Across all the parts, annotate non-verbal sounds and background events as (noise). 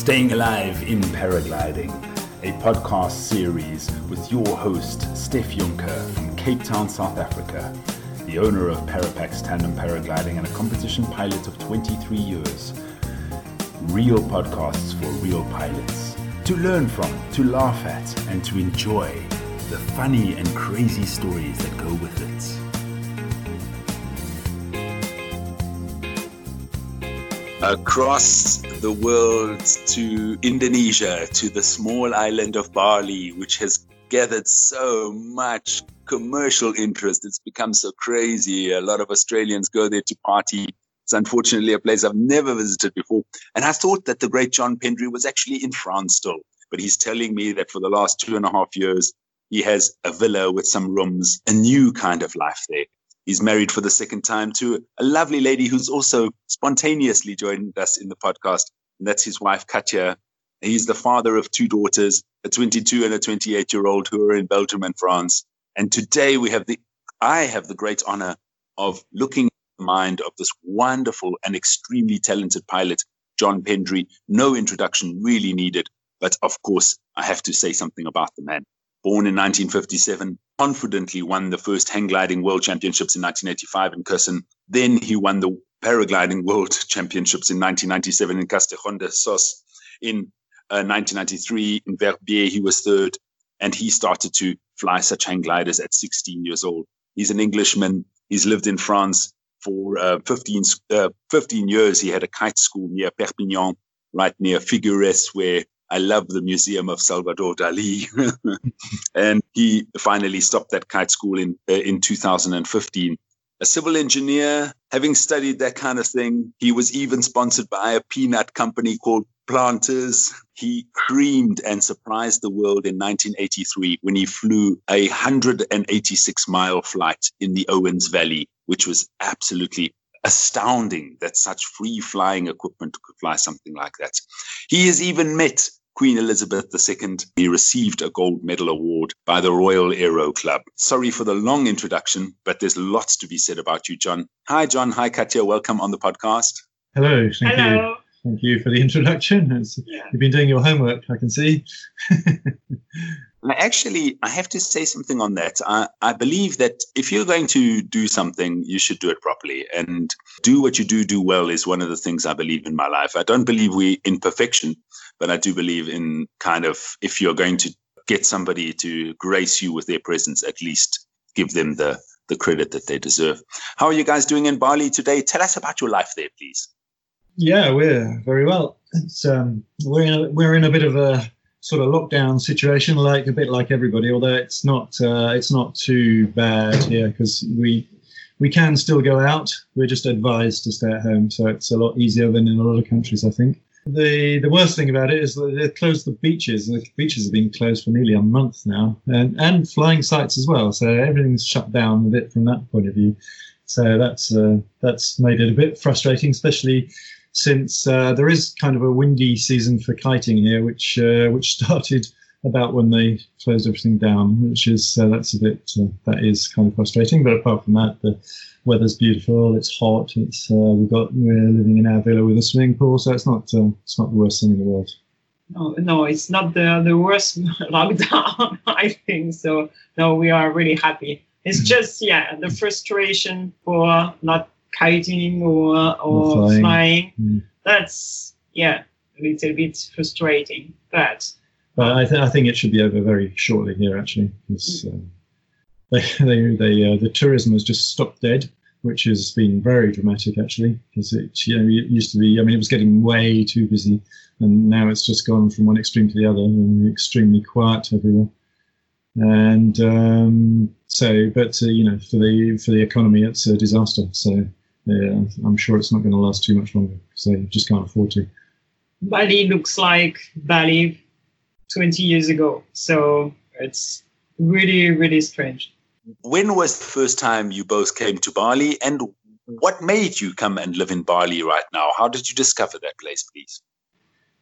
Staying Alive in Paragliding, a podcast series with your host, Steph Juncker from Cape Town, South Africa, the owner of Parapax Tandem Paragliding and a competition pilot of 23 years. Real podcasts for real pilots to learn from, to laugh at, and to enjoy the funny and crazy stories that go with it. Across the world to Indonesia, to the small island of Bali, which has gathered so much commercial interest. It's become so crazy. A lot of Australians go there to party. It's unfortunately a place I've never visited before. And I thought that the great John Pendry was actually in France still. But he's telling me that for the last two and a half years, he has a villa with some rooms, a new kind of life there. He's married for the second time to a lovely lady who's also spontaneously joined us in the podcast. And that's his wife, Katja. He's the father of two daughters, a 22 and a 28 year old who are in Belgium and France. And today we have the, I have the great honor of looking at the mind of this wonderful and extremely talented pilot, John Pendry. No introduction really needed. But of course, I have to say something about the man. Born in 1957, confidently won the first hang gliding world championships in 1985 in Kössen. Then he won the paragliding world (laughs) championships in 1997 in Castejón de Sos. In uh, 1993 in Verbier, he was third, and he started to fly such hang gliders at 16 years old. He's an Englishman. He's lived in France for uh, 15, uh, 15 years. He had a kite school near Perpignan, right near Figueres, where I love the Museum of Salvador Dali. (laughs) and he finally stopped that kite school in, uh, in 2015. A civil engineer, having studied that kind of thing, he was even sponsored by a peanut company called Planters. He creamed and surprised the world in 1983 when he flew a 186 mile flight in the Owens Valley, which was absolutely astounding that such free flying equipment could fly something like that. He has even met Queen Elizabeth II. He received a gold medal award by the Royal Aero Club. Sorry for the long introduction, but there's lots to be said about you, John. Hi, John. Hi, Katja. Welcome on the podcast. Hello. Thank Hello. you. Thank you for the introduction. Yeah. You've been doing your homework, I can see. (laughs) Actually, I have to say something on that. I, I believe that if you're going to do something, you should do it properly. And do what you do, do well is one of the things I believe in my life. I don't believe we in perfection, but I do believe in kind of if you're going to get somebody to grace you with their presence, at least give them the, the credit that they deserve. How are you guys doing in Bali today? Tell us about your life there, please. Yeah, we're very well. It's um, we're in a, we're in a bit of a sort of lockdown situation, like a bit like everybody. Although it's not uh, it's not too bad here because we we can still go out. We're just advised to stay at home, so it's a lot easier than in a lot of countries, I think. The the worst thing about it is that they've closed the beaches. The beaches have been closed for nearly a month now, and and flying sites as well. So everything's shut down a bit from that point of view. So that's uh, that's made it a bit frustrating, especially since uh, there is kind of a windy season for kiting here, which uh, which (laughs) started about when they closed everything down, which is uh, that's a bit uh, that is kind of frustrating. But apart from that, the weather's beautiful. It's hot. It's uh, we've got we're living in our villa with a swimming pool, so it's not uh, it's not the worst thing in the world. No, no, it's not the the worst (laughs) lockdown. (laughs) I think so. No, we are really happy. It's mm-hmm. just yeah, the frustration for not kiting or or, flying. flying. Mm. That's yeah, a little bit frustrating, but. But I, th- I think it should be over very shortly here, actually, because mm. um, they, (laughs) they, they uh, the tourism has just stopped dead, which has been very dramatic, actually, because it you know it used to be. I mean, it was getting way too busy, and now it's just gone from one extreme to the other, and extremely quiet everywhere. And um, so, but uh, you know, for the for the economy, it's a disaster. So yeah, I'm sure it's not going to last too much longer because they just can't afford to. Bali looks like Bali 20 years ago. So it's really, really strange. When was the first time you both came to Bali and what made you come and live in Bali right now? How did you discover that place, please?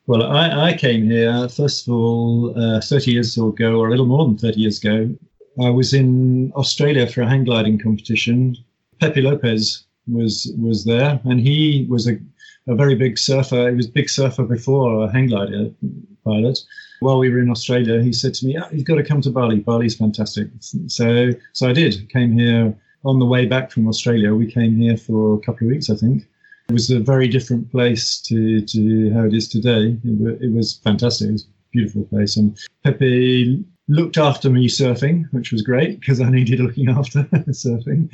Well, I, I came here, first of all, uh, 30 years ago, or a little more than 30 years ago. I was in Australia for a hang gliding competition. Pepe Lopez was was there, and he was a, a very big surfer. He was a big surfer before a hang glider uh, pilot. While we were in Australia, he said to me, oh, "You've got to come to Bali. Bali's fantastic." So, so I did. Came here on the way back from Australia. We came here for a couple of weeks, I think. It was a very different place to, to how it is today. It, it was fantastic. It was a beautiful place, and Pepe looked after me surfing, which was great because I needed looking after (laughs) surfing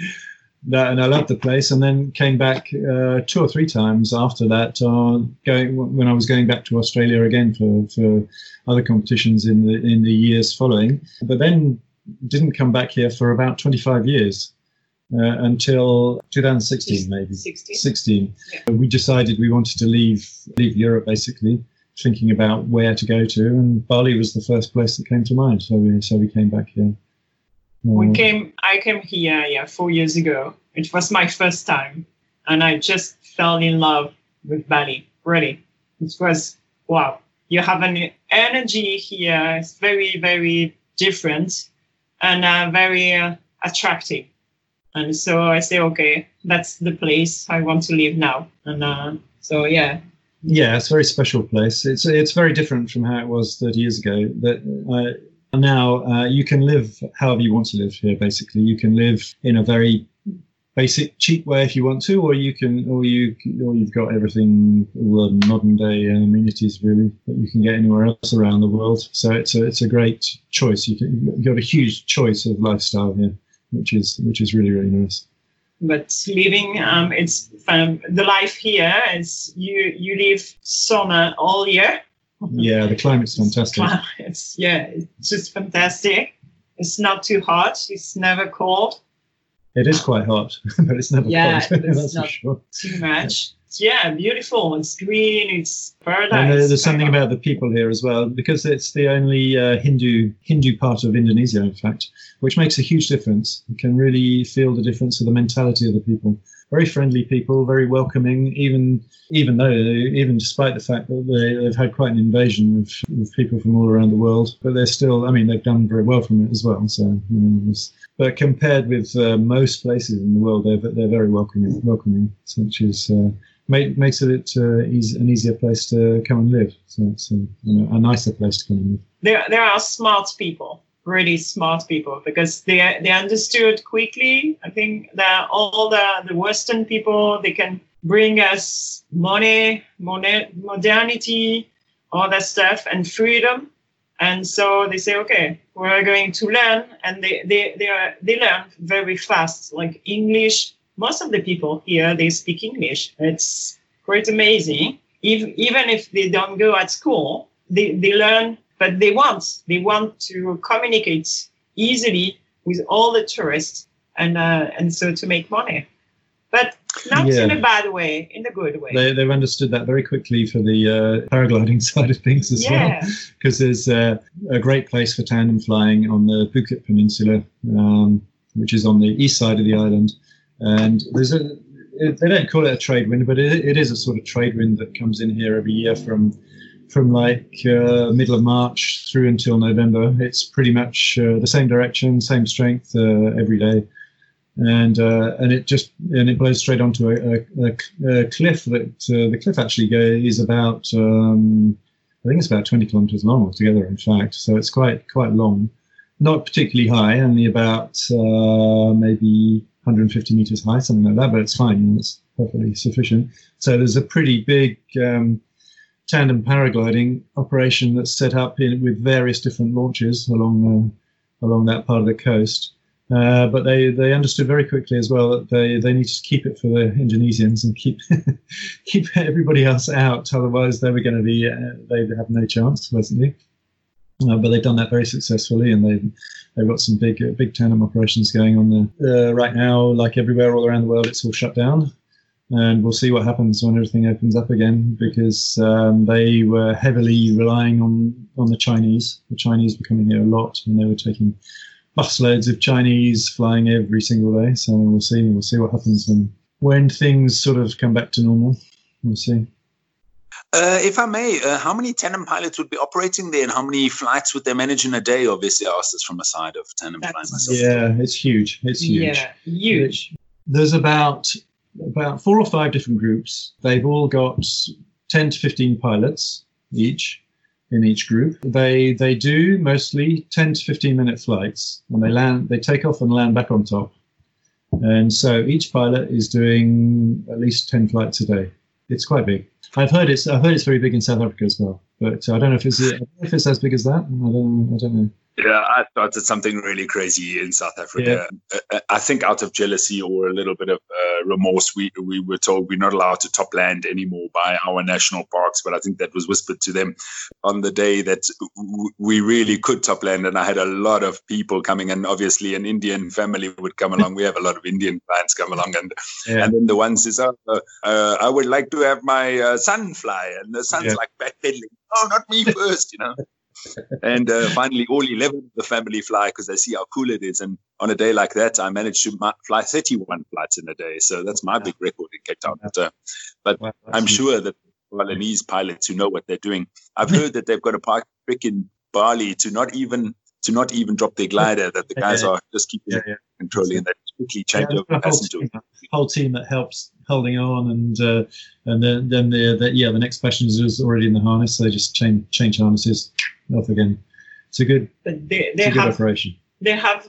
that, and I loved the place. And then came back uh, two or three times after that, uh, going when I was going back to Australia again for, for other competitions in the in the years following. But then didn't come back here for about 25 years. Uh, until 2016, maybe 16. 16. Yeah. We decided we wanted to leave leave Europe, basically, thinking about where to go to, and Bali was the first place that came to mind. So we so we came back here. We Uh, came. I came here, yeah, four years ago. It was my first time, and I just fell in love with Bali. Really, it was wow. You have an energy here. It's very, very different, and uh, very uh, attractive. And so I say, okay, that's the place I want to live now. And uh, so yeah, Yeah, it's a very special place. It's it's very different from how it was 30 years ago. That uh, now uh, you can live however you want to live here. Basically, you can live in a very basic, cheap way if you want to, or you can, or you, or you've got everything, all the modern day amenities really that you can get anywhere else around the world. So it's a it's a great choice. You can, you've got a huge choice of lifestyle here, which is which is really really nice. but living um, it's um, the life here is you you live summer all year Yeah, the climate's fantastic. it's yeah it's just fantastic it's not too hot it's never cold It is quite hot, (laughs) but it's never Yeah, cold. (laughs) it's That's for not- sure. too much yeah beautiful it's green it's And there's something about the people here as well, because it's the only uh, Hindu Hindu part of Indonesia, in fact, which makes a huge difference. You can really feel the difference of the mentality of the people. Very friendly people, very welcoming, even even though even despite the fact that they, they've had quite an invasion of, of people from all around the world, but they're still. I mean, they've done very well from it as well. So, you know, but compared with uh, most places in the world, they're they're very welcoming, welcoming, which is. Uh, make, makes it uh, easy, an easier place to come and live. So it's a, you know, a nicer place to come and live. there there are smart people really smart people because they they understood quickly i think that all the the western people they can bring us money money modernity all that stuff and freedom and so they say okay we're going to learn and they they they, are, they learn very fast like english most of the people here they speak english. It's quite amazing. If, even if they don't go at school they, they learn but they want they want to communicate easily with all the tourists and uh, and so to make money. But not in a bad way in a good way. They, they've understood that very quickly for the uh, paragliding (laughs) side of things as well, yeah. (laughs) Because there's uh, a great place for tandem flying on the Bukit Peninsula, um, which is on the east side of the island. And there's a they don't call it a trade wind, but it, it is a sort of trade wind that comes in here every year from from like uh, middle of March through until November. It's pretty much uh, the same direction, same strength uh, every day, and uh, and it just and it blows straight onto a, a, a, cliff that uh, the cliff actually is about um, I think it's about 20 kilometers long altogether. In fact, so it's quite quite long, not particularly high, only about uh, maybe 150 meters high, something like that. But it's fine, it's perfectly sufficient. So there's a pretty big um, tandem paragliding operation that's set up in, with various different launches along uh, along that part of the coast. Uh, but they, they understood very quickly as well that they, they need to keep it for the Indonesians and keep (laughs) keep everybody else out. Otherwise, they were going to be uh, they would have no chance, basically. Uh, but they've done that very successfully, and they've they've got some big uh, big tandem operations going on there uh, right now. Like everywhere all around the world, it's all shut down and we'll see what happens when everything opens up again because um, they were heavily relying on on the Chinese. The Chinese were coming here a lot, and they were taking busloads of Chinese flying every single day. So we'll see. We'll see what happens when when things sort of come back to normal. We'll see. Uh, if I may, uh, how many tandem pilots would be operating there, and how many flights would they manage in a day? Obviously, I asked this from a side of tandem flying myself. Yeah, it's huge. It's huge. yeah huge There's about about four or five different groups. They've all got 10 to 15 pilots each in each group. They they do mostly 10 to 15 minute flights and they land they take off and land back on top. And so each pilot is doing at least 10 flights a day. It's quite big. I've heard it's I've heard it's very big in South Africa as well, but I don't know if it's if it's as big as that. I don't I don't know. Yeah, I thought it's something really crazy in South Africa. Yeah. I think out of jealousy or a little bit of uh, remorse, we we were told we're not allowed to top land anymore by our national parks. But I think that was whispered to them on the day that we really could top land. And I had a lot of people coming, and obviously an Indian family would come along. we have a lot of Indian clients come along, and yeah. and then the one says, oh, uh, "I would like to have my uh, son fly," and the son's yeah. like backpedaling. Oh, not me first, you know (laughs) and uh, finally, all 11 of the family fly because they see how cool it is. And on a day like that, I managed to fly 31 flights in a day. So that's my big record in Cape Town. But, uh, but well, I'm sure that Balinese pilots who know what they're doing, I've heard that they've got a park trick in Bali to not even to not even drop their glider, that the (laughs) guys are just keeping yeah, yeah. controlling and they quickly change yeah, over passenger. Whole, whole team that helps holding on, and uh, and then then the, the yeah the next passenger is already in the harness, so they just change change harnesses off again. It's a good, but they, they have, good operation. They have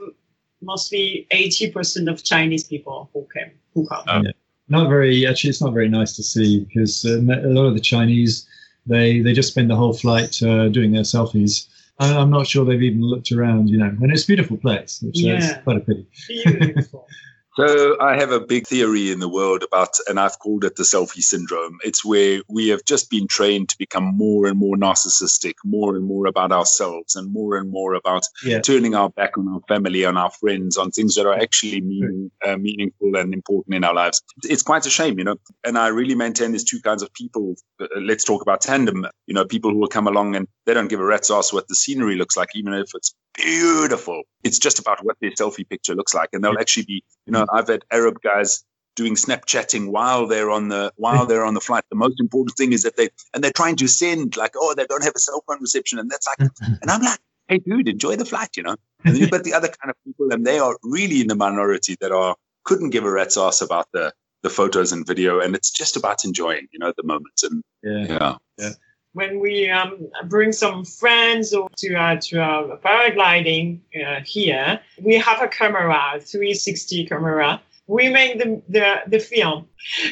mostly eighty percent of Chinese people who came who come. Oh. Yeah. Not very actually. It's not very nice to see because uh, a lot of the Chinese they they just spend the whole flight uh, doing their selfies I'm not sure they've even looked around, you know. And it's a beautiful place, which yeah. is quite a pity. Beautiful. (laughs) So I have a big theory in the world about, and I've called it the selfie syndrome. It's where we have just been trained to become more and more narcissistic, more and more about ourselves, and more and more about yeah. turning our back on our family, on our friends, on things that are actually meaning, uh, meaningful and important in our lives. It's quite a shame, you know. And I really maintain there's two kinds of people. Uh, let's talk about tandem. You know, people who will come along and they don't give a rat's ass what the scenery looks like, even if it's beautiful. It's just about what their selfie picture looks like, and they'll actually be, you know, I've had Arab guys doing Snapchatting while they're on the while they're on the flight. The most important thing is that they and they're trying to send like, oh, they don't have a cell phone reception, and that's like, mm-hmm. and I'm like, hey, dude, enjoy the flight, you know. And you've got the other kind of people, and they are really in the minority that are couldn't give a rat's ass about the the photos and video, and it's just about enjoying, you know, the moments. And yeah, yeah. yeah when we um, bring some friends or to uh, to uh, paragliding uh, here, we have a camera, 360 camera. We make the, the the film,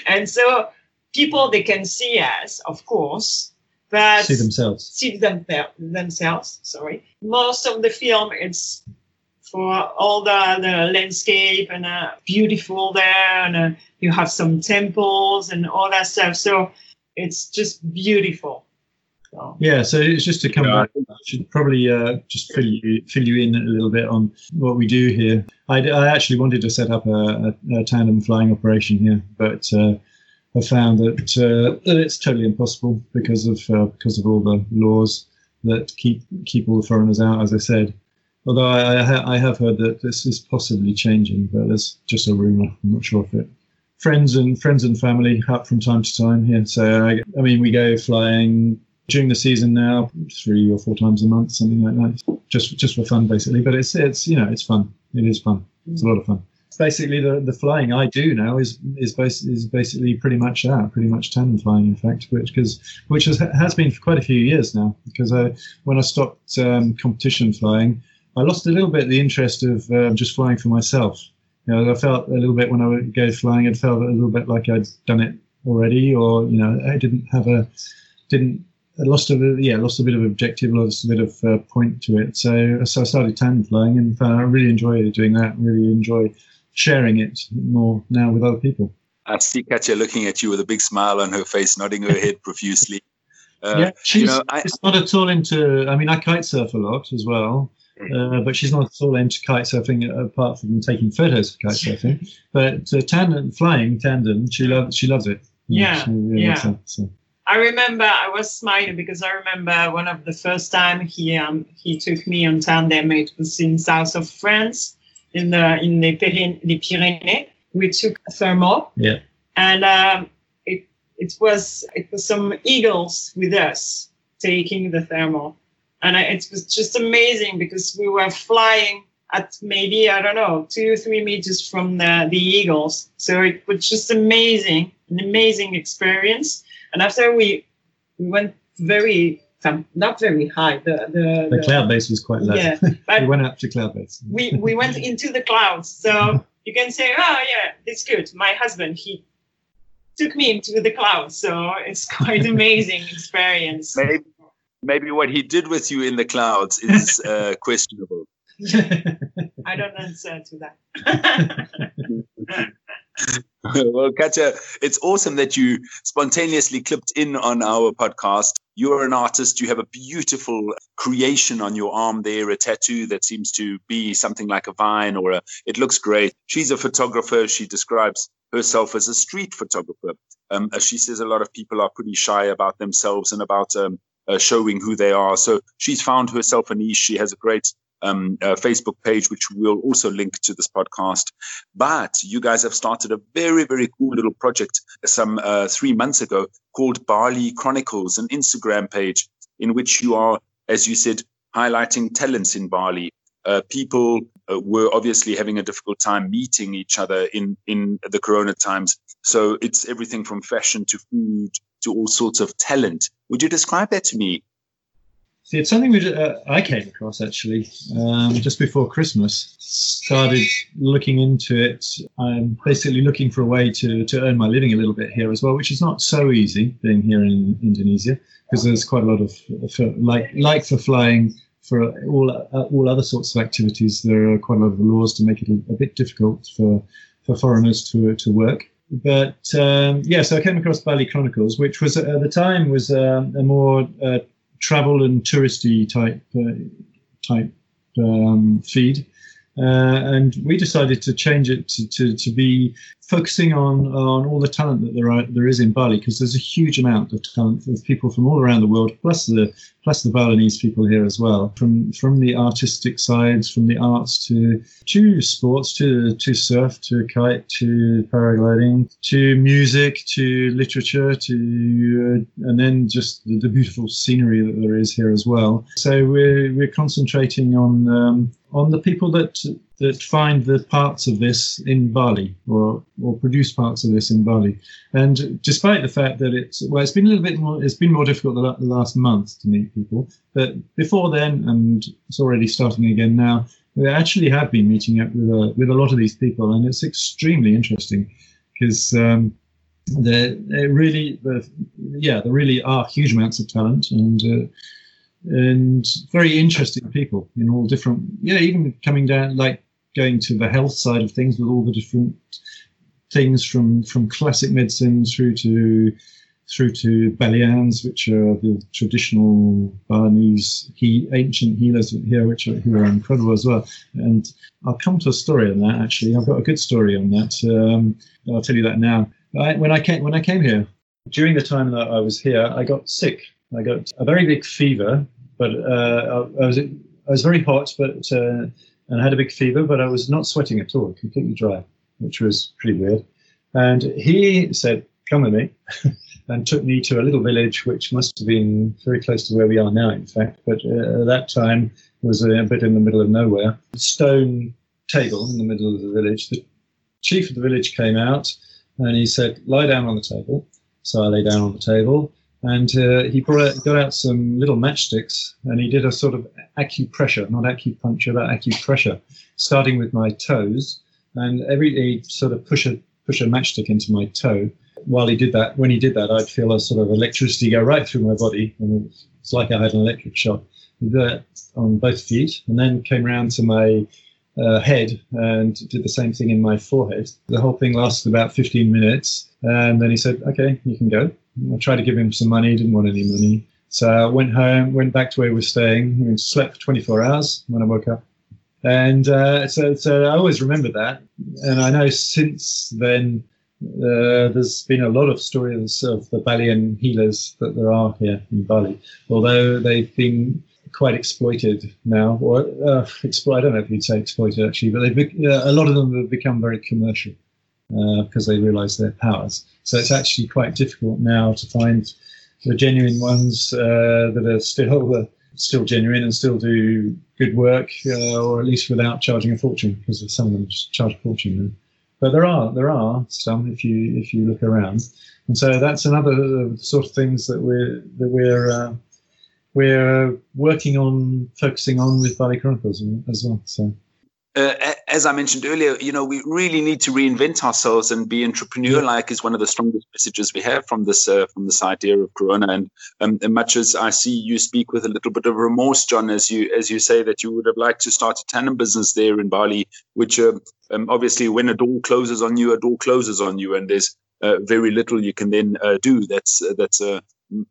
and so people they can see us, of course, but see themselves. See them, themselves. Sorry. Most of the film it's for all the, the landscape and uh, beautiful there, and uh, you have some temples and all that stuff. So it's just beautiful. So. Yeah, so it's just to come yeah. back. I should probably uh, just fill you fill you in a little bit on what we do here. I, I actually wanted to set up a, a, a tandem flying operation here, but uh, I found that uh, that it's totally impossible because of uh, because of all the laws that keep keep all the foreigners out. As I said, although I, I, ha- I have heard that this is possibly changing, but it's just a rumor. I'm not sure if it friends and friends and family up from time to time here. So I, I, mean, we go flying during the season now, three or four times a month, something like that, just just for fun, basically. But it's it's you know it's fun. It is fun. It's a lot of fun. Basically, the, the flying I do now is is bas- is basically pretty much that, pretty much tandem flying, in fact, which because which has has been for quite a few years now. Because I, when I stopped um, competition flying, I lost a little bit the interest of uh, just flying for myself. You know, I felt a little bit when I would go flying, it felt a little bit like I'd done it already, or you know, I didn't have a didn't lost a yeah lost a bit of objective, lost a bit of uh, point to it. So so I started tandem flying, and I really enjoy doing that. Really enjoy sharing it more now with other people. I see Katja looking at you with a big smile on her face, nodding her head profusely. (laughs) Uh, yeah, she's, you know, I, not at all into. I mean, I kite surf a lot as well, uh, but she's not at all into kite surfing apart from taking photos of kite surfing. (laughs) But uh, tandem flying tandem, she loves she loves it. Yeah, yeah. yeah. so. I remember I was smiling because I remember one of the first time he um, he took me on tandem. It was in south of France, in the in the, the Pyrenees. We took a thermal. Yeah. And um, it it was it was some eagles with us taking the thermal, and I, it was just amazing because we were flying at maybe I don't know two three meters from the, the eagles. So it was just amazing, an amazing experience. And after we we went very not very high. The the, the, the cloud base was quite low. Yeah, (laughs) we went up to cloud base. we we went into the clouds. So (laughs) you can say, oh yeah, it's good. My husband he took me into the clouds, so it's (laughs) quite amazing experience. Maybe maybe what he did with you in the clouds is uh, questionable. I don't answer to that. (laughs) well, Katja, it's awesome that you spontaneously clipped in on our podcast. You're an artist. You have a beautiful creation on your arm there, a tattoo that seems to be something like a vine or a, it looks great. She's a photographer. She describes herself as a street photographer. Um, as she says, a lot of people are pretty shy about themselves and about um, uh, showing who they are. So she's found herself a niche. She has a great um, uh, Facebook page, which we'll also link to this podcast. But you guys have started a very, very cool little project some uh, three months ago called Bali Chronicles, an Instagram page in which you are, as you said, highlighting talents in Bali. Uh, people uh, were obviously having a difficult time meeting each other in, in the corona times. So it's everything from fashion to food to all sorts of talent. Would you describe that to me? See, it's something which uh, I came across actually um, just before Christmas. Started looking into it. I'm basically looking for a way to, to earn my living a little bit here as well, which is not so easy being here in Indonesia because there's quite a lot of for, like like for flying for all uh, all other sorts of activities. There are quite a lot of laws to make it a, a bit difficult for for foreigners to to work but um, yeah, so I came across Bali Chronicles, which was at the time was um, a more uh, travel and touristy type uh, type um, feed. Uh, and we decided to change it to, to, to be focusing on on all the talent that there are there is in Bali because there's a huge amount of talent of people from all around the world plus the plus the Balinese people here as well. From from the artistic sides from the arts to to sports to to surf to kite to paragliding to music to literature to uh, and then just the, the, beautiful scenery that there is here as well. So we're we're concentrating on um, on the people that that find the parts of this in Bali or or produce parts of this in Bali. And despite the fact that it's well, it's been a little bit more it's been more difficult the, last month to meet people, but before then, and it's already starting again now. We actually have been meeting up with a, with a lot of these people, and it's extremely interesting because um, there really, the, yeah, there really are huge amounts of talent, and uh, and very interesting people in all different, yeah, even coming down like going to the health side of things with all the different things from from classic medicine through to through to Balians, which are the traditional Balinese he, ancient healers here, which are, who are incredible as well. And I'll come to a story on that. Actually, I've got a good story on that. Um, I'll tell you that now. I, when I came when I came here, during the time that I was here, I got sick. I got a very big fever, but uh, I, I, was I was very hot, but uh, and I had a big fever, but I was not sweating at all, completely dry, which was pretty weird. And he said, "Come with me," (laughs) and took me to a little village, which must have been very close to where we are now, in fact. But uh, at that time was a bit in the middle of nowhere. Stone table in the middle of the village. The chief of the village came out, and he said, "Lie down on the table." So I lay down on the table and uh, he brought out, got out some little matchsticks and he did a sort of acupressure, not acupuncture, but acupressure, starting with my toes. And every he sort of push a push a matchstick into my toe. While he did that, when he did that, I'd feel a sort of electricity go right through my body, and it's like I had an electric shock. He did that on both feet, and then came round to my uh, head and did the same thing in my forehead. The whole thing lasted about 15 minutes, and then he said, "Okay, you can go." I tried to give him some money, didn't want any money. So I went home, went back to where we were staying, slept for 24 hours when I woke up. And uh, so, so I always remember that. And I know since then, uh, there's been a lot of stories of the Balian healers that there are here in Bali, although they've been quite exploited now, or uh, exploit, I don't know if you'd say exploited actually, but they've uh, a lot of them have become very commercial because uh, they realize their powers. So it's actually quite difficult now to find the genuine ones uh, that are still (laughs) still genuine and still do good work, uh, or at least without charging a fortune, because some of them charge a fortune. But there are there are some if you if you look around, and so that's another sort of things that we're that we're we're working on focusing on with Bali Chronicles as well. So uh, as I mentioned earlier, you know, we really need to reinvent ourselves and be entrepreneur-like is one of the strongest messages we have from this uh, from this idea of Corona. And, um, and much as I see you speak with a little bit of remorse, John, as you as you say that you would have liked to start a tandem business there in Bali, which uh, um, obviously when a door closes on you, a door closes on you, and there's uh, very little you can then uh, do. That's that's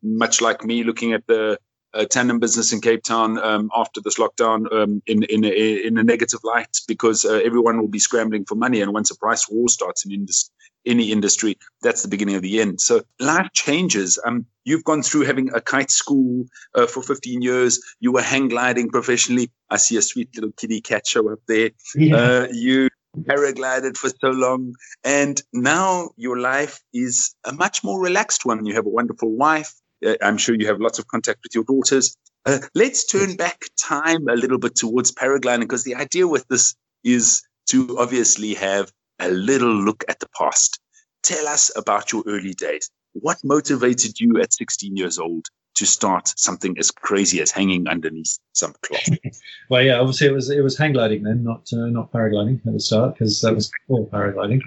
much like me looking at the uh, tandem business in Cape Town um, after this lockdown um, in in a, in a negative light because uh, everyone will be scrambling for money, and once a price war starts in indus- any industry, that's the beginning of the end. So life changes. Um, you've gone through having a kite school uh, for 15 years. You were hang gliding professionally. I see a sweet little kitty cat show up there. Yeah. Uh, you paraglided for so long, and now your life is a much more relaxed one. You have a wonderful wife I'm sure you have lots of contact with your daughters. Uh, let's turn back time a little bit towards paragliding because the idea with this is to obviously have a little look at the past. Tell us about your early days. What motivated you at 16 years old to start something as crazy as hanging underneath some cloth? (laughs) well, yeah, obviously it was it was hang gliding then, not uh, not paragliding at the start because that was before paragliding.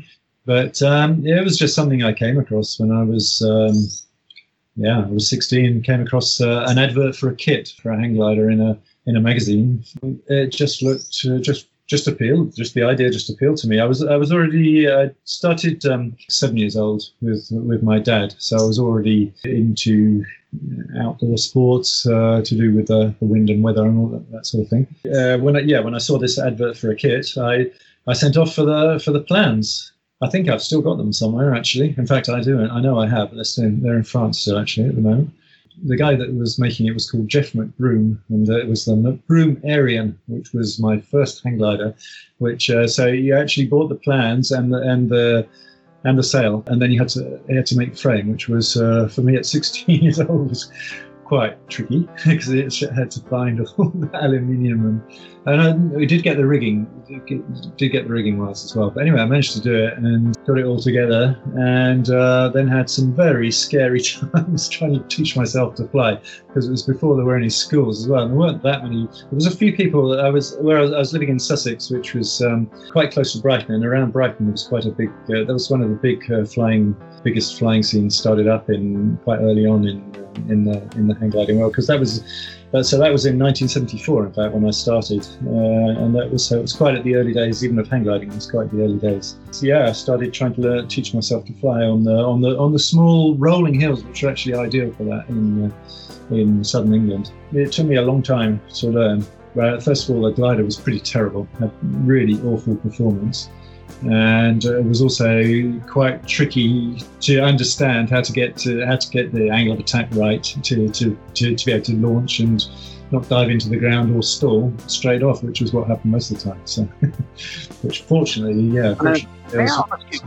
But um, yeah, it was just something I came across when I was um, yeah, I was 16, came across uh, an advert for a kit for a hang glider in a in a magazine. It just looked uh, just just appealed. Just the idea just appealed to me. I was I was already uh, started um, seven years old with with my dad, so I was already into outdoor sports uh, to do with the, the, wind and weather and all that, that sort of thing. Uh, when I, yeah, when I saw this advert for a kit, I I sent off for the for the plans I think I've still got them somewhere, actually. In fact, I do. I know I have. They're, still, they're in France still, actually, at the moment. The guy that was making it was called Jeff McBroom, and uh, it was the McBroom Arian, which was my first hang glider. Which uh, so you actually bought the plans and the and the and the sail, and then you had to you had to make frame, which was uh, for me at (laughs) 16 years old quite tricky (laughs) because it had to find all (laughs) the aluminium and, and I, we did get the rigging did get, the rigging wise as well but anyway I managed to do it and got it all together and uh, then had some very scary (laughs) times trying to teach myself to fly because it was before there were any schools as well and there weren't that many there was a few people that I was where I was, I was living in Sussex which was um, quite close to Brighton and around Brighton there was quite a big uh, that was one of the big uh, flying biggest flying scenes started up in quite early on in in the in the hang gliding world because that was so that was in 1974 in fact when I started. Uh, and that was so it was quite at the early days even of hang gliding it was quite the early days. So yeah I started trying to learn, teach myself to fly on the on the on the small rolling hills which are actually ideal for that in uh, in southern England. It took me a long time to learn. But first of all the glider was pretty terrible had really awful performance and it was also quite tricky to understand how to get to how to get the angle of attack right to to, to, to be able to launch and not dive into the ground or stall straight off, which was what happened most of the time. So, (laughs) which fortunately, yeah. Uh, fortunately,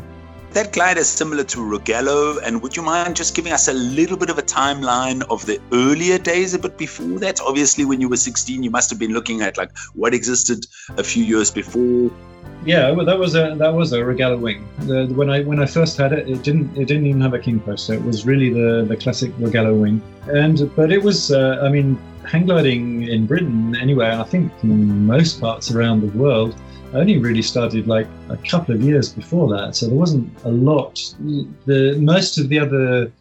that glide is similar to Rogallo, and would you mind just giving us a little bit of a timeline of the earlier days, a bit before that? Obviously, when you were 16, you must have been looking at like what existed a few years before, yeah, well, that was a that was a Rogallo wing. The, when I when I first had it, it didn't it didn't even have a king post, so it was really the the classic Rogallo wing. And but it was, uh, I mean, hang gliding in Britain anyway. I think in most parts around the world only really started like a couple of years before that. So there wasn't a lot. The most of the other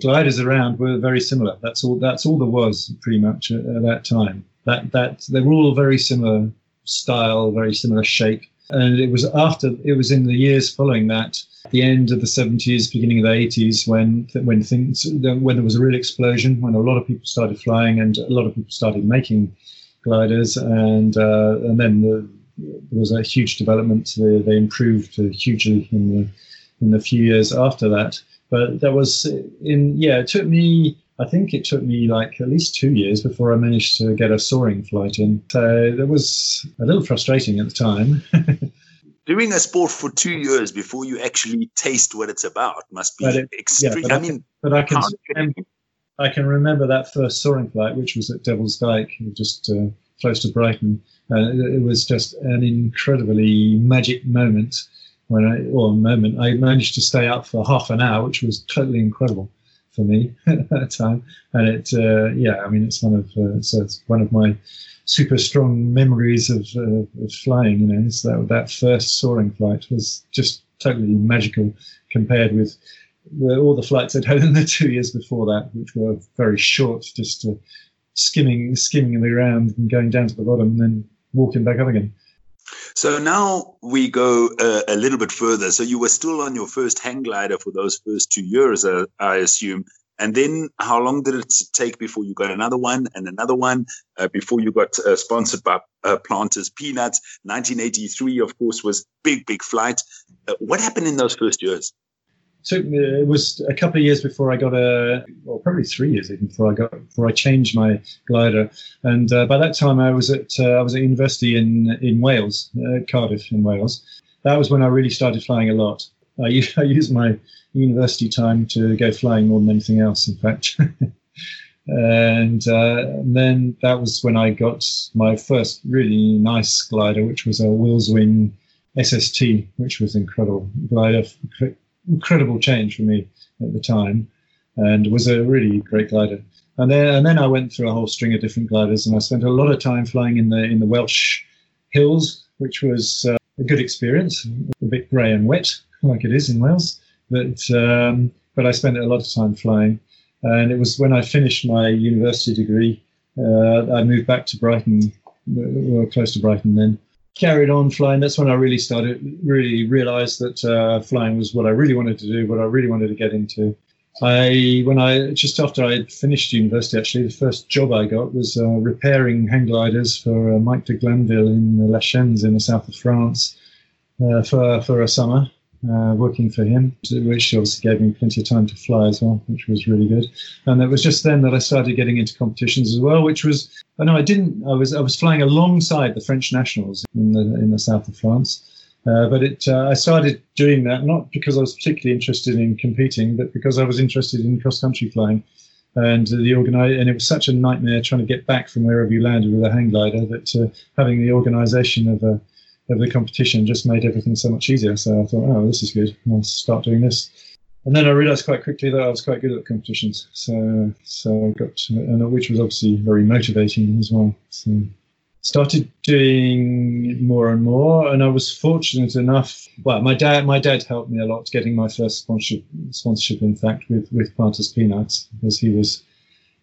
gliders around were very similar. That's all. That's all there was pretty much at, at that time. That that they were all very similar style, very similar shape. And it was after, it was in the years following that, the end of the 70s, beginning of the 80s, when when things, when there was a real explosion, when a lot of people started flying and a lot of people started making gliders, and uh, and then the, there was a huge development. They, they improved hugely in the in the few years after that. But that was in yeah, it took me I think it took me like at least two years before I managed to get a soaring flight in. So that was a little frustrating at the time. (laughs) Doing a sport for two years before you actually taste what it's about must be it, extreme. Yeah, I, I, mean, but I can (laughs) I can remember that first soaring flight, which was at Devil's Dyke, just uh, close to Brighton. Uh, it was just an incredibly magic moment when I, or a moment, I managed to stay up for half an hour, which was totally incredible for me (laughs) at that time. And it, uh, yeah, I mean, it's one of uh, so it's one of my super strong memories of, uh, of flying. You know, so that that first soaring flight was just totally magical compared with the, all the flights I'd had in the two years before that, which were very short, just uh, skimming skimming around and going down to the bottom and then walking back up again. So now we go uh, a little bit further. So you were still on your first hang glider for those first two years, uh, I assume. And then how long did it take before you got another one and another one uh, before you got uh, sponsored by uh, Planters Peanuts? 1983, of course, was big, big flight. Uh, what happened in those first years? Took me, it was a couple of years before I got a, well, probably three years even before I got before I changed my glider. And uh, by that time, I was at uh, I was at university in in Wales, uh, Cardiff in Wales. That was when I really started flying a lot. I, (laughs) I used my university time to go flying more than anything else, in fact. (laughs) and, uh, and then that was when I got my first really nice glider, which was a Wills Wing SST, which was incredible glider incredible change for me at the time, and was a really great glider. And then and then I went through a whole string of different gliders, and I spent a lot of time flying in the in the Welsh hills, which was uh, a good experience. A bit grey and wet, like it is in Wales, but um, but I spent a lot of time flying. And it was when I finished my university degree, uh, I moved back to Brighton, well, close to Brighton then, carried on flying. That's when I really started, really realized that uh, flying was what I really wanted to do, what I really wanted to get into. I, when I, just after I finished university, actually, the first job I got was uh, repairing hang gliders for uh, Mike de Glanville in La Chaise in the south of France uh, for, for a summer uh, working for him, which obviously gave me plenty of time to fly as well, which was really good. And it was just then that I started getting into competitions as well, which was I know I didn't. I was I was flying alongside the French nationals in the in the south of France. Uh, but it, uh, I started doing that not because I was particularly interested in competing, but because I was interested in cross country flying. And the organi- and it was such a nightmare trying to get back from wherever you landed with a hang glider that uh, having the organisation of a of the competition just made everything so much easier. So I thought, oh, this is good. I'll start doing this. And then I realised quite quickly that I was quite good at competitions. So so I got, and uh, which was obviously very motivating as well. So started doing more and more, and I was fortunate enough. Well, my dad my dad helped me a lot getting my first sponsorship. Sponsorship, in fact, with with Planters Peanuts, because he was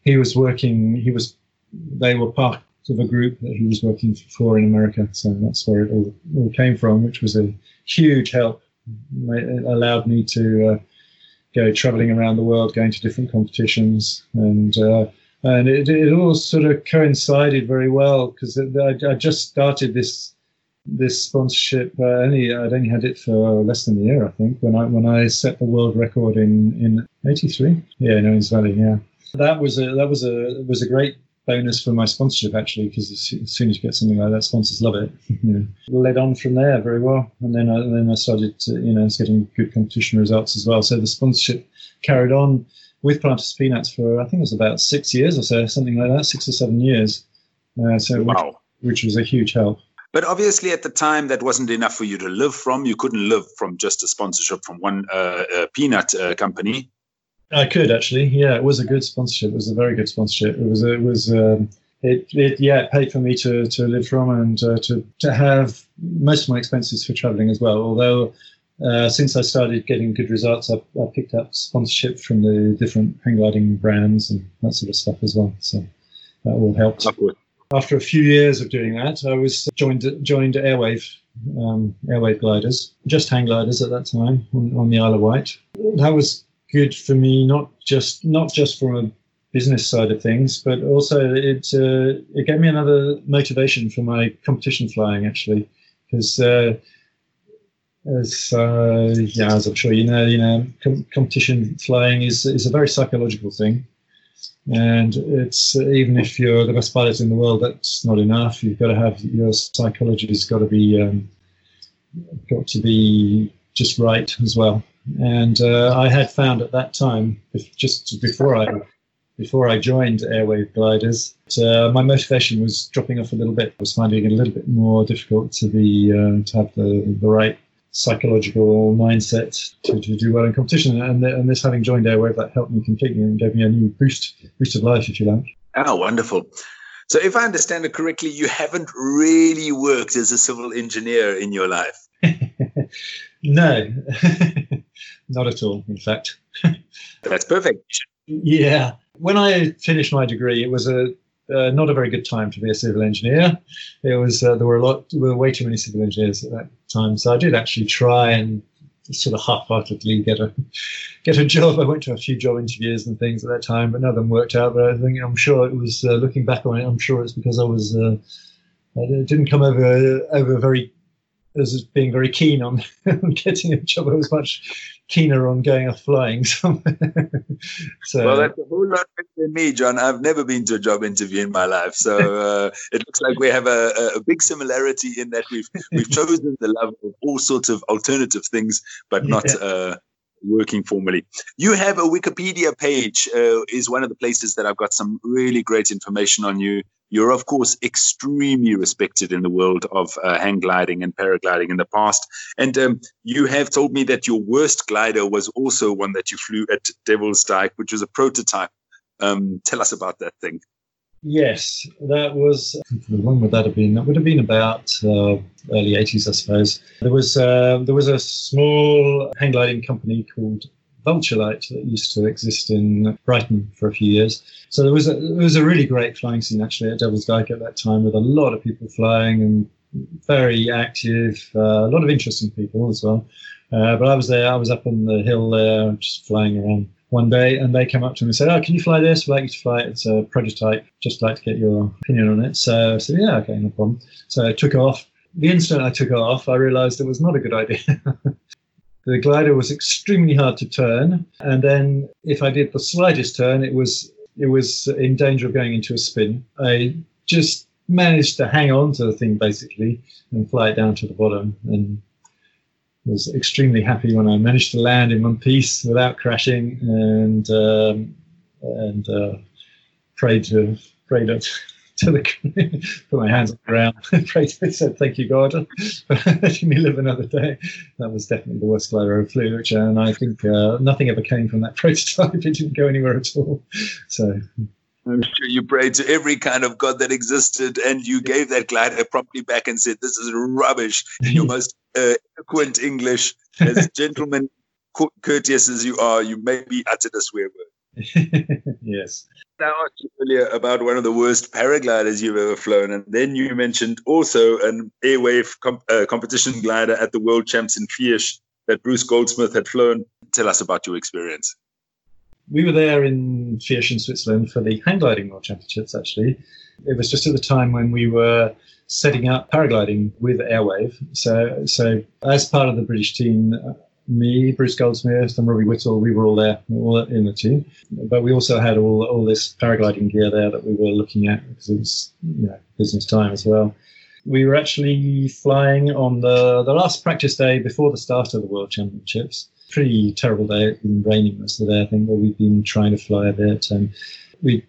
he was working. He was they were part of a group that he was working for in America. So that's where it all, all came from, which was a huge help. It allowed me to uh, go traveling around the world, going to different competitions, and uh, and it, it all sort of coincided very well because I, I, just started this this sponsorship. Uh, only I'd only had it for less than a year, I think, when I when I set the world record in in '83. Yeah, in Owens Valley. Yeah, that was a that was a was a great bonus for my sponsorship actually because as soon as you get something like that sponsors love it (laughs) you know led on from there very well and then I, then I started to, you know getting good competition results as well so the sponsorship carried on with Planters Peanuts for I think it was about six years or so something like that six or seven years uh, so wow. which, which was a huge help but obviously, at the time, that wasn't enough for you to live from. You couldn't live from just a sponsorship from one uh, uh, peanut uh, company. I could actually. Yeah, it was a good sponsorship. It was a very good sponsorship. It was. It was. Um, it, it yeah it paid for me to, to live from and uh, to to have most of my expenses for traveling as well. Although uh, since I started getting good results, I, I picked up sponsorship from the different hang gliding brands and that sort of stuff as well. So that all helped. After a few years of doing that, I was joined joined Airwave um, Airwave gliders, just hang gliders at that time on, on the Isle of Wight. That was good for me, not just not just from a business side of things, but also it uh, it gave me another motivation for my competition flying actually, because uh, as uh, yeah, as I'm sure you know, you know, com- competition flying is is a very psychological thing, and it's even if you're the best pilot in the world, that's not enough. You've got to have your psychology's got to be um, got to be just right as well. And uh, I had found at that time, just before I before I joined Airwave Gliders. uh, my motivation was dropping off a little bit. I was finding it a little bit more difficult to be uh, to have the, the right psychological mindset to, to do well in competition. And, and this having joined Airwave, that helped me completely and gave me a new boost boost of life, if you like. Oh, wonderful. So, if I understand it correctly, you haven't really worked as a civil engineer in your life. (laughs) no, (laughs) not at all, in fact. (laughs) That's perfect. Yeah. When I finished my degree, it was a uh, not a very good time to be a civil engineer. It was uh, there were a lot, there were way too many civil engineers at that time. So I did actually try and sort of half-heartedly get a get a job. I went to a few job interviews and things at that time, but none of them worked out. But I think I'm sure it was uh, looking back on it. I'm sure it's because I was uh, I didn't come over over very as being very keen (laughs) on getting a job. I was much keener on going off flying (laughs) somewhere. so, well, that's a whole lot better than me, John. I've never been to a job interview in my life, so uh, it looks like we have a, a, big similarity in that we've we've (laughs) chosen the love of all sorts of alternative things, but not. Yeah. Uh, working formally. You have a Wikipedia page, uh, is one of the places that I've got some really great information on you. You're, of course, extremely respected in the world of uh, hang gliding and paragliding in the past. And um, you have told me that your worst glider was also one that you flew at Devil's Dyke, which was a prototype. Um, tell us about that thing. Yes, that was. When would that have been? That would have been about uh, early '80s, I suppose. There was uh, there was a small hang gliding company called Vulturelight that used to exist in Brighton for a few years. So there was a there was a really great flying scene actually at Devil's Dyke at that time, with a lot of people flying and very active, uh, a lot of interesting people as well. Uh, but I was there, I was up on the hill there, just flying around one day and they came up to me and said, Oh, can you fly this? We'd like you to fly it. It's a prototype. Just like to get your opinion on it. So I said, Yeah, okay, no problem. So I took off. The instant I took off, I realized it was not a good idea. (laughs) the glider was extremely hard to turn. And then if I did the slightest turn, it was it was in danger of going into a spin. I just managed to hang on to the thing basically and fly it down to the bottom and was extremely happy when I managed to land in one piece without crashing, and um, and uh, prayed to prayed to, (laughs) (laughs) to the put my hands on (laughs) the ground, prayed to said thank you God (laughs) for letting me live another day. That was definitely the worst glider I ever flew, which and I think uh, nothing ever came from that prototype. It didn't go anywhere at all. So I'm sure you prayed to every kind of God that existed, and you gave that glider promptly back and said, "This is rubbish." In your most uh, eloquent English, as gentleman, courteous as you are, you may maybe uttered a swear word. (laughs) yes. I asked you earlier about one of the worst paragliders you've ever flown, and then you mentioned also an airwave comp- uh, competition glider at the World Champs in Fiesch that Bruce Goldsmith had flown. Tell us about your experience we were there in Fiesch in Switzerland for the hang gliding world championships. Actually, it was just at the time when we were setting up paragliding with Airwave. So, so as part of the British team, me, Bruce Goldsmith, and Robbie Whittle, we were all there, all in the team. But we also had all all this paragliding gear there that we were looking at because it was you know business time as well. We were actually flying on the the last practice day before the start of the World Championships pretty terrible day. It's been raining most of the day, I think, but we've been trying to fly a bit. And we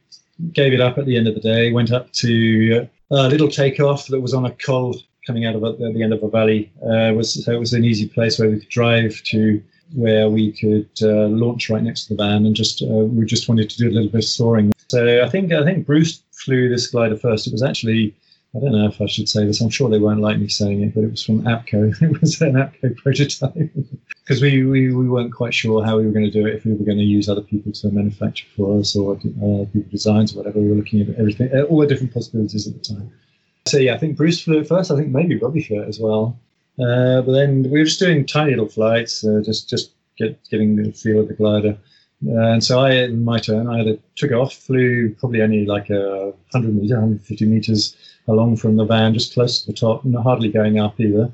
gave it up at the end of the day, went up to a little takeoff that was on a col coming out of a, the end of a valley. Uh, was, so it was an easy place where we could drive to where we could uh, launch right next to the van and just uh, we just wanted to do a little bit of soaring. So I think I think Bruce flew this glider first. It was actually I don't know if I should say this. I'm sure they won't like me saying it, but it was from APCO. (laughs) It was an APCO prototype (laughs) because we, we, we weren't quite sure how we were going to do it. If we were going to use other people to manufacture for us or uh, people designs or whatever. We were looking at everything, uh, all the different possibilities at the time. So yeah, I think Bruce flew it first. I think maybe Robbie flew it as well. Uh, but then we were just doing tiny little flights, uh, just just get, getting the feel of the glider. and so I, in my turn, I a, took off, flew probably only like a 100 meters, 150 meters along from the van, just close to the top, hardly going up either.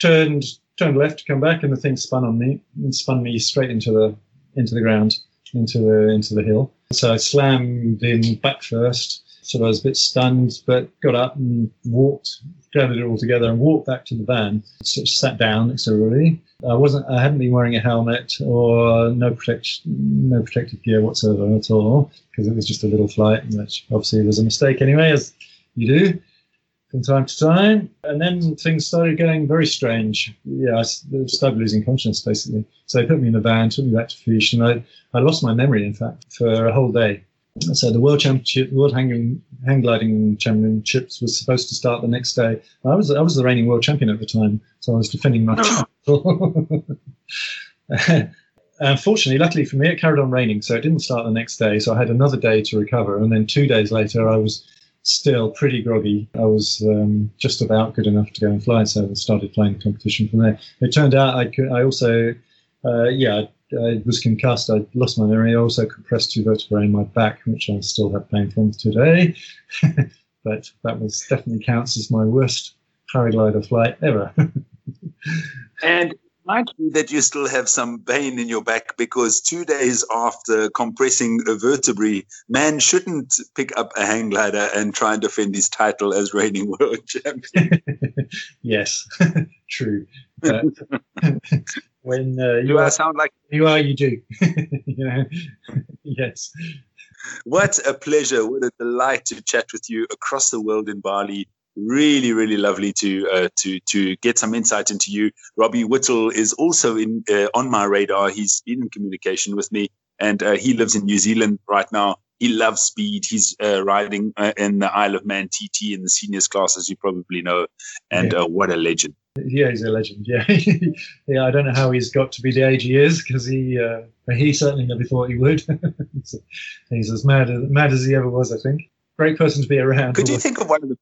Turned turned left to come back, and the thing spun on me and spun me straight into the into the ground, into the into the hill. So I slammed in back first, So I was a bit stunned, but got up and walked, gathered it all together and walked back to the van. So sat down next. I wasn't, I hadn't been wearing a helmet or no protection, no protective gear whatsoever at all because it was just a little flight, which obviously was a mistake anyway, as you do from time to time. And then things started getting very strange. Yeah, I started losing consciousness basically. So they put me in the van, took me back to Fiesch, and I, I lost my memory, in fact, for a whole day. So the World Championship, World Hang, Hang Gliding Championships was supposed to start the next day. I was I was the reigning world champion at the time, so I was defending my title. (laughs) Unfortunately, luckily for me, it carried on raining, so it didn't start the next day. So I had another day to recover, and then two days later, I was still pretty groggy. I was um, just about good enough to go and fly, so I started flying the competition from there. It turned out I could. I also, uh, yeah, I was concussed. I lost my memory. I also compressed two vertebrae in my back, which I still have pain from today. (laughs) but that was definitely counts as my worst paraglider flight ever. (laughs) and might be that you still have some pain in your back because two days after compressing a vertebrae, man shouldn't pick up a hang glider and try and defend his title as reigning world (laughs) champion. yes, true. But when uh, you do are, I sound like you are, you do. (laughs) you know, (laughs) yes. What a pleasure! What a delight to chat with you across the world in Bali really really lovely to uh, to to get some insight into you robbie whittle is also in uh, on my radar he's been in communication with me and uh, he lives in new zealand right now he loves speed he's uh, riding uh, in the isle of man tt in the seniors class as you probably know and yeah. uh, what a legend yeah he's a legend yeah (laughs) yeah i don't know how he's got to be the age he is because he he certainly never thought he would (laughs) he's as mad as mad as he ever was i think great person to be around could you think of one of the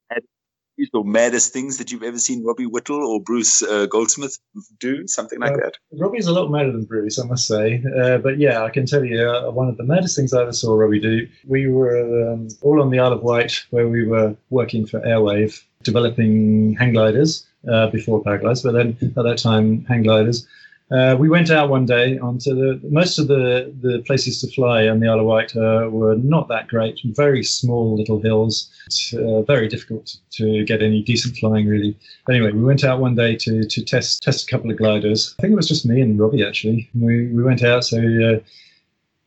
or maddest things that you've ever seen Robbie Whittle or Bruce uh, Goldsmith do? Something like uh, that? Robbie's a lot madder than Bruce, I must say. Uh, but yeah, I can tell you uh, one of the maddest things I ever saw Robbie do. We were um, all on the Isle of Wight where we were working for Airwave, developing hang gliders uh, before paragliders, but then at that time, hang gliders. Uh, we went out one day onto the most of the, the places to fly on the Isle of Wight uh, were not that great, very small little hills, uh, very difficult to get any decent flying really. Anyway, we went out one day to, to test test a couple of gliders. I think it was just me and Robbie actually. We, we went out, so uh,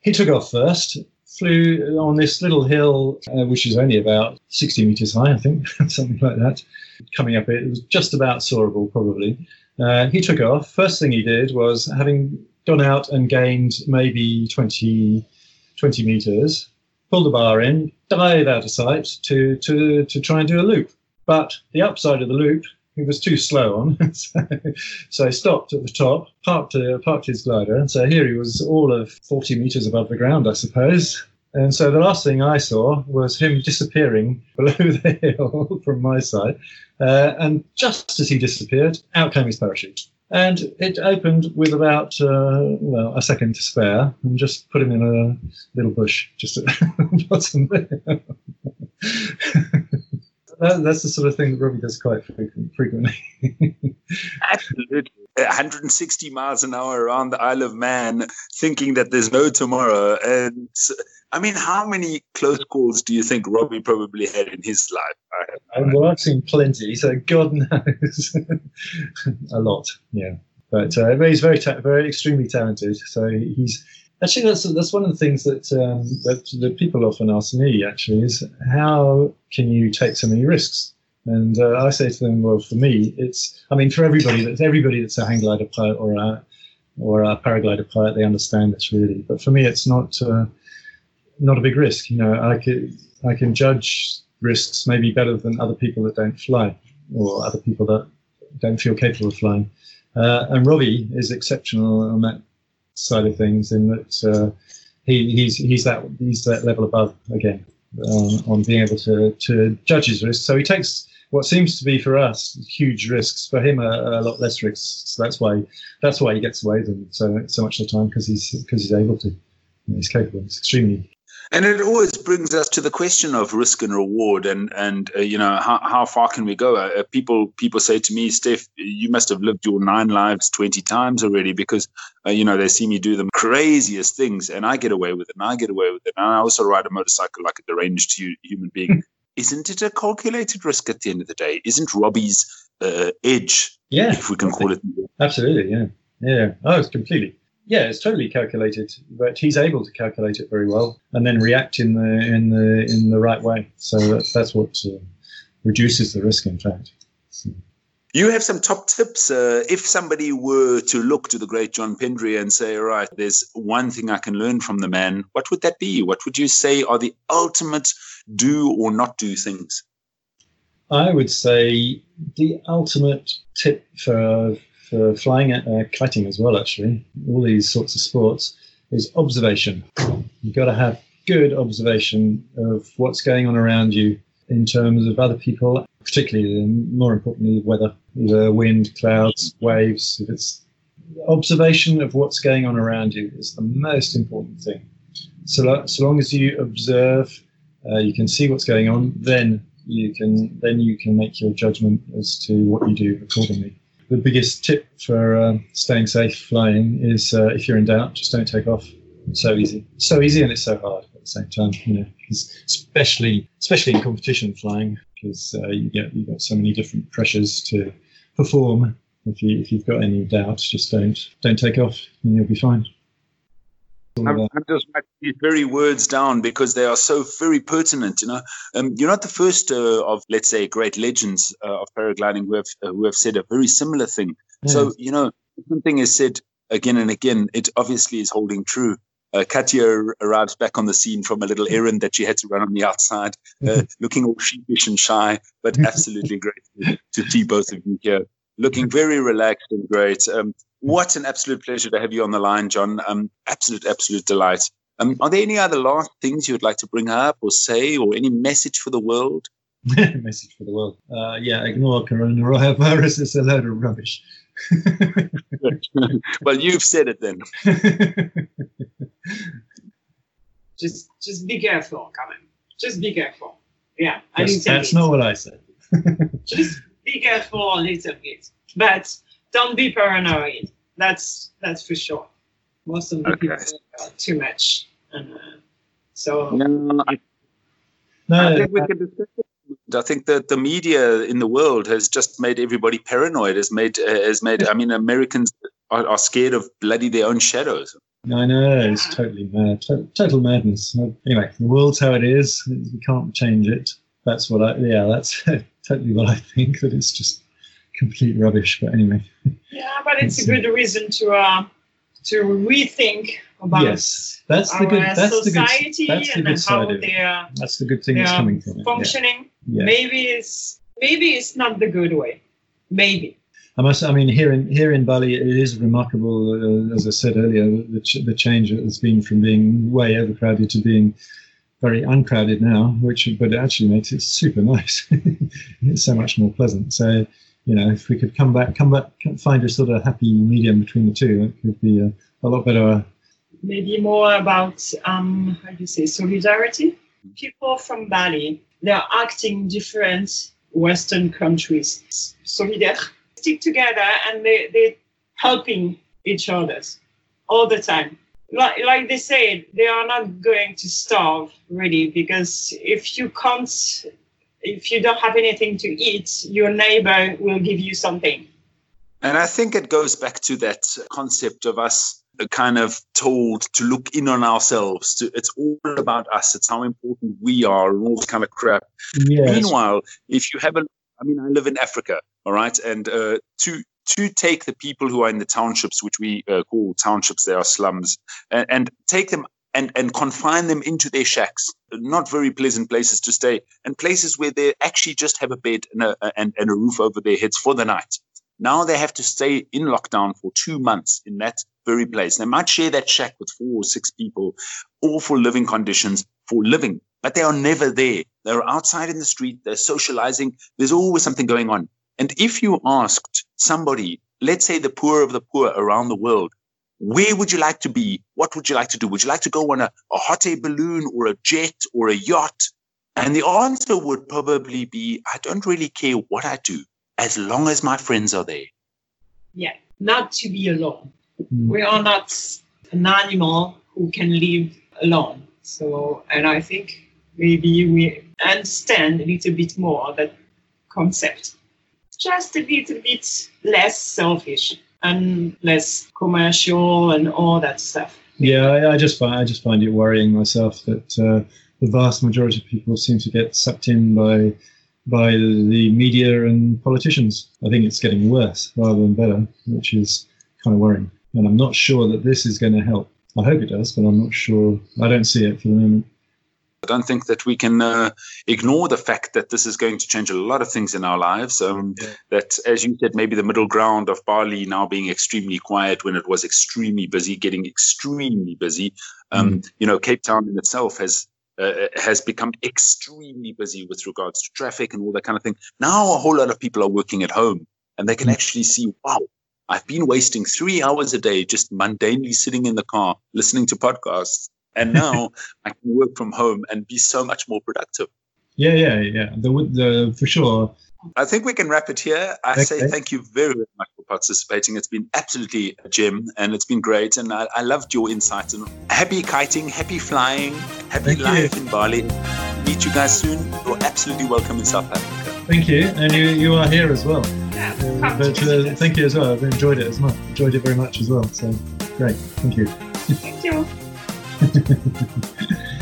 he took off first, flew on this little hill, uh, which is only about 60 meters high, I think, (laughs) something like that. Coming up it, was just about soarable probably. Uh, he took off. First thing he did was, having gone out and gained maybe 20, 20 meters, pulled the bar in, dive out of sight to, to, to try and do a loop. But the upside of the loop, he was too slow on. (laughs) so, so he stopped at the top, parked, uh, parked his glider. And so here he was all of 40 meters above the ground, I suppose. And so the last thing I saw was him disappearing (laughs) below the hill (laughs) from my side. Uh, and just as he disappeared, out came his parachute. And it opened with about uh, well a second to spare, and just put him in a little bush just at the bottom there. That, that's the sort of thing that Robbie does quite frequently. (laughs) Absolutely. 160 miles an hour around the Isle of Man, thinking that there's no tomorrow. And I mean, how many close calls do you think Robbie probably had in his life? I well, I've seen plenty, so God (laughs) knows a lot. Yeah, but, uh, but he's very, ta- very extremely talented. So he's actually that's that's one of the things that um, that people often ask me. Actually, is how can you take so many risks? And uh, I say to them, well, for me, it's I mean, for everybody that's everybody that's a hang glider pilot or a or a paraglider pilot, they understand this really. But for me, it's not. Uh, not a big risk. You know, I can I can judge risks maybe better than other people that don't fly or other people that don't feel capable of flying. Uh, and Robbie is exceptional on that side of things in that uh, he, he's he's that he's that level above again um, on being able to to judge his risk. So he takes what seems to be for us huge risks. For him, a, a lot less risks. So that's why that's why he gets away with them so so much of the time because he's because he's able to. He's capable. He's extremely And it always brings us to the question of risk and reward, and and uh, you know how, how far can we go? Uh, people people say to me, Steph, you must have lived your nine lives twenty times already, because uh, you know they see me do the craziest things, and I get away with it, and I get away with it, and I also ride a motorcycle like a deranged human being. (laughs) Isn't it a calculated risk at the end of the day? Isn't Robbie's uh, edge, yeah, if we can call it, absolutely, yeah, yeah. Oh, it's completely yeah, it's totally calculated, but he's able to calculate it very well and then react in the in the in the right way. So that's that's what uh, reduces the risk, in fact. So. You have some top tips. Uh, if somebody were to look to the great John Pendry and say, "All right, there's one thing I can learn from the man," what would that be? What would you say are the ultimate do or not do things? I would say the ultimate tip for for flying uh, kiting as well, actually, all these sorts of sports, is observation. You've got to have good observation of what's going on around you in terms of other people, particularly, and more importantly, weather, either wind, clouds, waves. If it's observation of what's going on around you is the most important thing. So, so long as you observe, uh, you can see what's going on, then you can then you can make your judgment as to what you do accordingly the biggest tip for uh, staying safe flying is uh, if you're in doubt, just don't take off. So easy, so easy, and it's so hard at the same time. You know, especially especially in competition flying, because uh, you get you've got so many different pressures to perform. If you if you've got any doubts, just don't don't take off, and you'll be fine. I'm, I'm, just writing these very words down because they are so very pertinent. You know, um, you're not the first uh, of, let's say, great legends uh, of paragliding who have uh, who have said a very similar thing. So you know, something is said again and again. It obviously is holding true. Uh, Katia arrives back on the scene from a little errand that she had to run on the outside, uh, (laughs) looking all sheepish and shy, but (laughs) absolutely great to see both of you here, looking very relaxed and great. Um, what an absolute pleasure to have you on the line, John. Um, absolute, absolute delight. Um, are there any other last things you would like to bring up or say, or any message for the world? (laughs) message for the world. Uh, yeah, ignore coronavirus. (laughs) It's a load of rubbish. (laughs) well, you've said it then. just, just be careful, Carmen. Just be careful. Yeah, I that's, that's not what I said. just be careful a little bit, but don't be paranoid. That's that's for sure. Most of the okay. people are too much, and uh, so. No, I, no, I think we can discuss it. I think that the media in the world has just made everybody paranoid. Has made uh, has made. I mean, Americans are, are, scared of bloody their own shadows. I know it's totally mad, to- total madness. Anyway, the world's how it is. We can't change it. That's what I. Yeah, that's (laughs) totally what I think. That it's just complete rubbish. But anyway. Yeah, but it's, a good reason to uh, to rethink about yes, that's the good. That's society the good. That's the good side of it. That's the good thing that's coming from it. Functioning. Yeah. Maybe it's maybe it's not the good way. Maybe. I must. I mean, here in here in Bali, it is remarkable. Uh, as I said earlier, the, ch- the change has been from being way overcrowded to being very uncrowded now, which but it actually makes it super nice. (laughs) it's so much more pleasant. So you know, if we could come back, come back, find a sort of happy medium between the two, it could be a, a lot better. Maybe more about um, how do you say solidarity? People from Bali, they're acting different Western countries. Solidaire, stick together, and they they helping each other all the time. Like, like they say, they are not going to starve really because if you can't if you don't have anything to eat, your neighbor will give you something. And I think it goes back to that concept of us kind of told to look in on ourselves. To, it's all about us. It's how important we are and all this kind of crap. Yes. Meanwhile, if you have a, I mean, I live in Africa, all right, and uh, to to take the people who are in the townships, which we uh, call townships, they are slums, and, and take them and, and confine them into their shacks. Not very pleasant places to stay, and places where they actually just have a bed and a, and, and a roof over their heads for the night. Now they have to stay in lockdown for two months in that very place. They might share that shack with four or six people, awful living conditions for living, but they are never there. They're outside in the street, they're socializing, there's always something going on. And if you asked somebody, let's say the poor of the poor around the world, where would you like to be? What would you like to do? Would you like to go on a, a hot air balloon or a jet or a yacht? And the answer would probably be I don't really care what I do as long as my friends are there. Yeah, not to be alone. Mm. We are not an animal who can live alone. So, and I think maybe we understand a little bit more that concept. Just a little bit less selfish and less commercial and all that stuff. Yeah, I, I just find I just find it worrying myself that uh, the vast majority of people seem to get sucked in by by the media and politicians. I think it's getting worse rather than better, which is kind of worrying. And I'm not sure that this is going to help. I hope it does, but I'm not sure. I don't see it for the moment. I don't think that we can uh, ignore the fact that this is going to change a lot of things in our lives. Um, Yeah. That, as you said, maybe the middle ground of Bali now being extremely quiet when it was extremely busy, getting extremely busy. Um, You know, Cape Town in itself has uh, has become extremely busy with regards to traffic and all that kind of thing. Now a whole lot of people are working at home, and they can Mm. actually see, wow. I've been wasting three hours a day just mundanely sitting in the car listening to podcasts. And now I can work from home and be so much more productive. Yeah, yeah, yeah. The, the for sure. I think we can wrap it here. I say thank you very, very much for participating. It's been absolutely a gem and it's been great. And I, I loved your insights and happy kiting, happy flying, happy Thank you. life in Bali. Meet you guys soon. You're absolutely welcome in South Africa. Thank you, and you you are here as well. Yeah, Uh, but uh, thank you as well. I've enjoyed it as much. Enjoyed it very much as well. So great. Thank you. Thank you. ハハハハ。